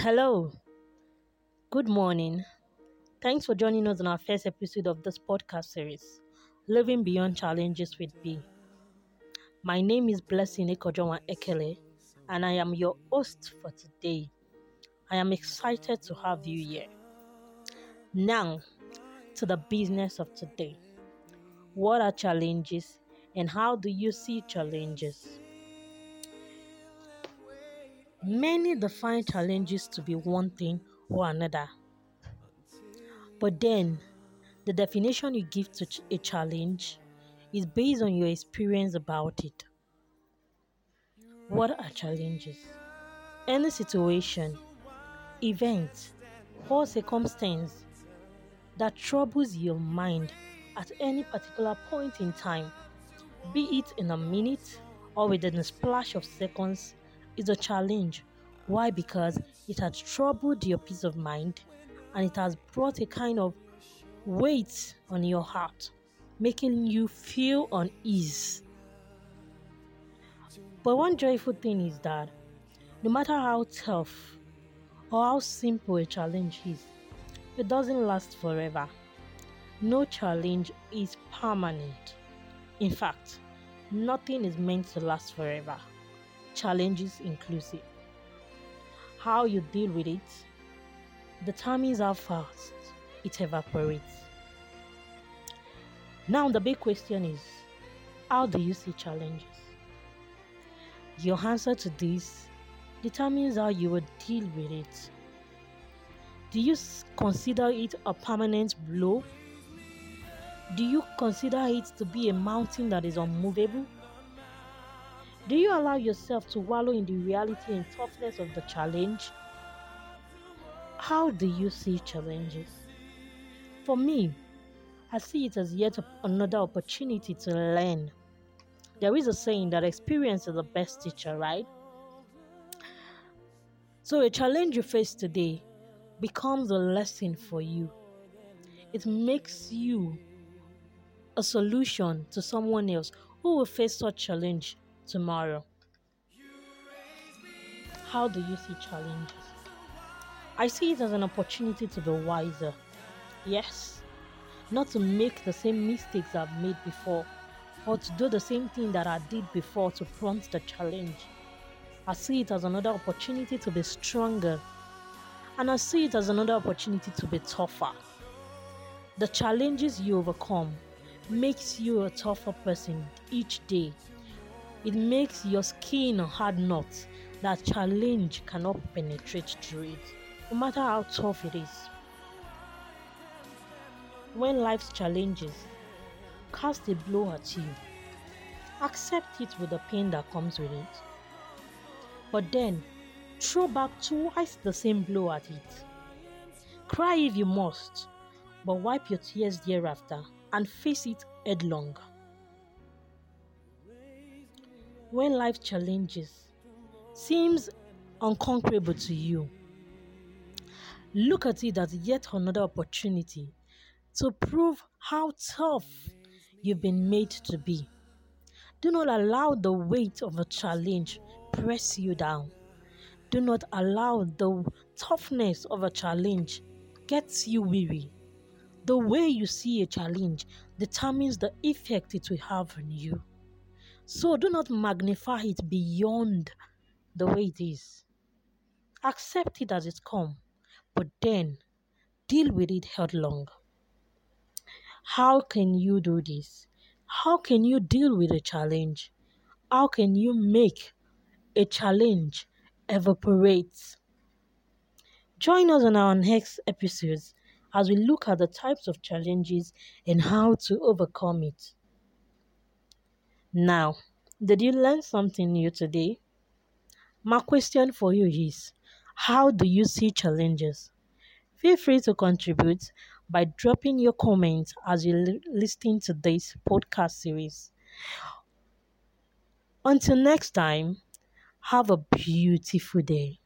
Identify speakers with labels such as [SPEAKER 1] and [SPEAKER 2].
[SPEAKER 1] Hello, good morning. Thanks for joining us on our first episode of this podcast series, Living Beyond Challenges with B. My name is Blessing Ekojowa Ekele, and I am your host for today. I am excited to have you here. Now, to the business of today. What are challenges, and how do you see challenges? Many define challenges to be one thing or another. But then, the definition you give to a challenge is based on your experience about it. What are challenges? Any situation, event, or circumstance that troubles your mind at any particular point in time, be it in a minute or within a splash of seconds, is a challenge. Why? Because it has troubled your peace of mind and it has brought a kind of weight on your heart, making you feel unease. But one joyful thing is that no matter how tough or how simple a challenge is, it doesn't last forever. No challenge is permanent. In fact, nothing is meant to last forever, challenges inclusive. How you deal with it determines how fast it evaporates. Now, the big question is how do you see challenges? Your answer to this determines how you will deal with it. Do you consider it a permanent blow? Do you consider it to be a mountain that is unmovable? Do you allow yourself to wallow in the reality and toughness of the challenge? How do you see challenges? For me, I see it as yet another opportunity to learn. There is a saying that experience is the best teacher, right? So, a challenge you face today becomes a lesson for you. It makes you a solution to someone else who will face such challenge tomorrow. How do you see challenges? I see it as an opportunity to be wiser. Yes, not to make the same mistakes I've made before, or to do the same thing that I did before to prompt the challenge. I see it as another opportunity to be stronger, and I see it as another opportunity to be tougher. The challenges you overcome makes you a tougher person each day. It makes your skin hard nut that challenge cannot penetrate through it, no matter how tough it is. When life's challenges cast a blow at you, accept it with the pain that comes with it. But then, throw back twice the same blow at it. Cry if you must, but wipe your tears thereafter and face it headlong. When life challenges seems unconquerable to you, look at it as yet another opportunity to prove how tough you've been made to be. Do not allow the weight of a challenge press you down. Do not allow the toughness of a challenge gets you weary. The way you see a challenge determines the effect it will have on you. So do not magnify it beyond the way it is. Accept it as it comes, but then deal with it headlong. How can you do this? How can you deal with a challenge? How can you make a challenge evaporate? Join us on our next episodes as we look at the types of challenges and how to overcome it. Now, did you learn something new today? My question for you is How do you see challenges? Feel free to contribute by dropping your comments as you li- listen to this podcast series. Until next time, have a beautiful day.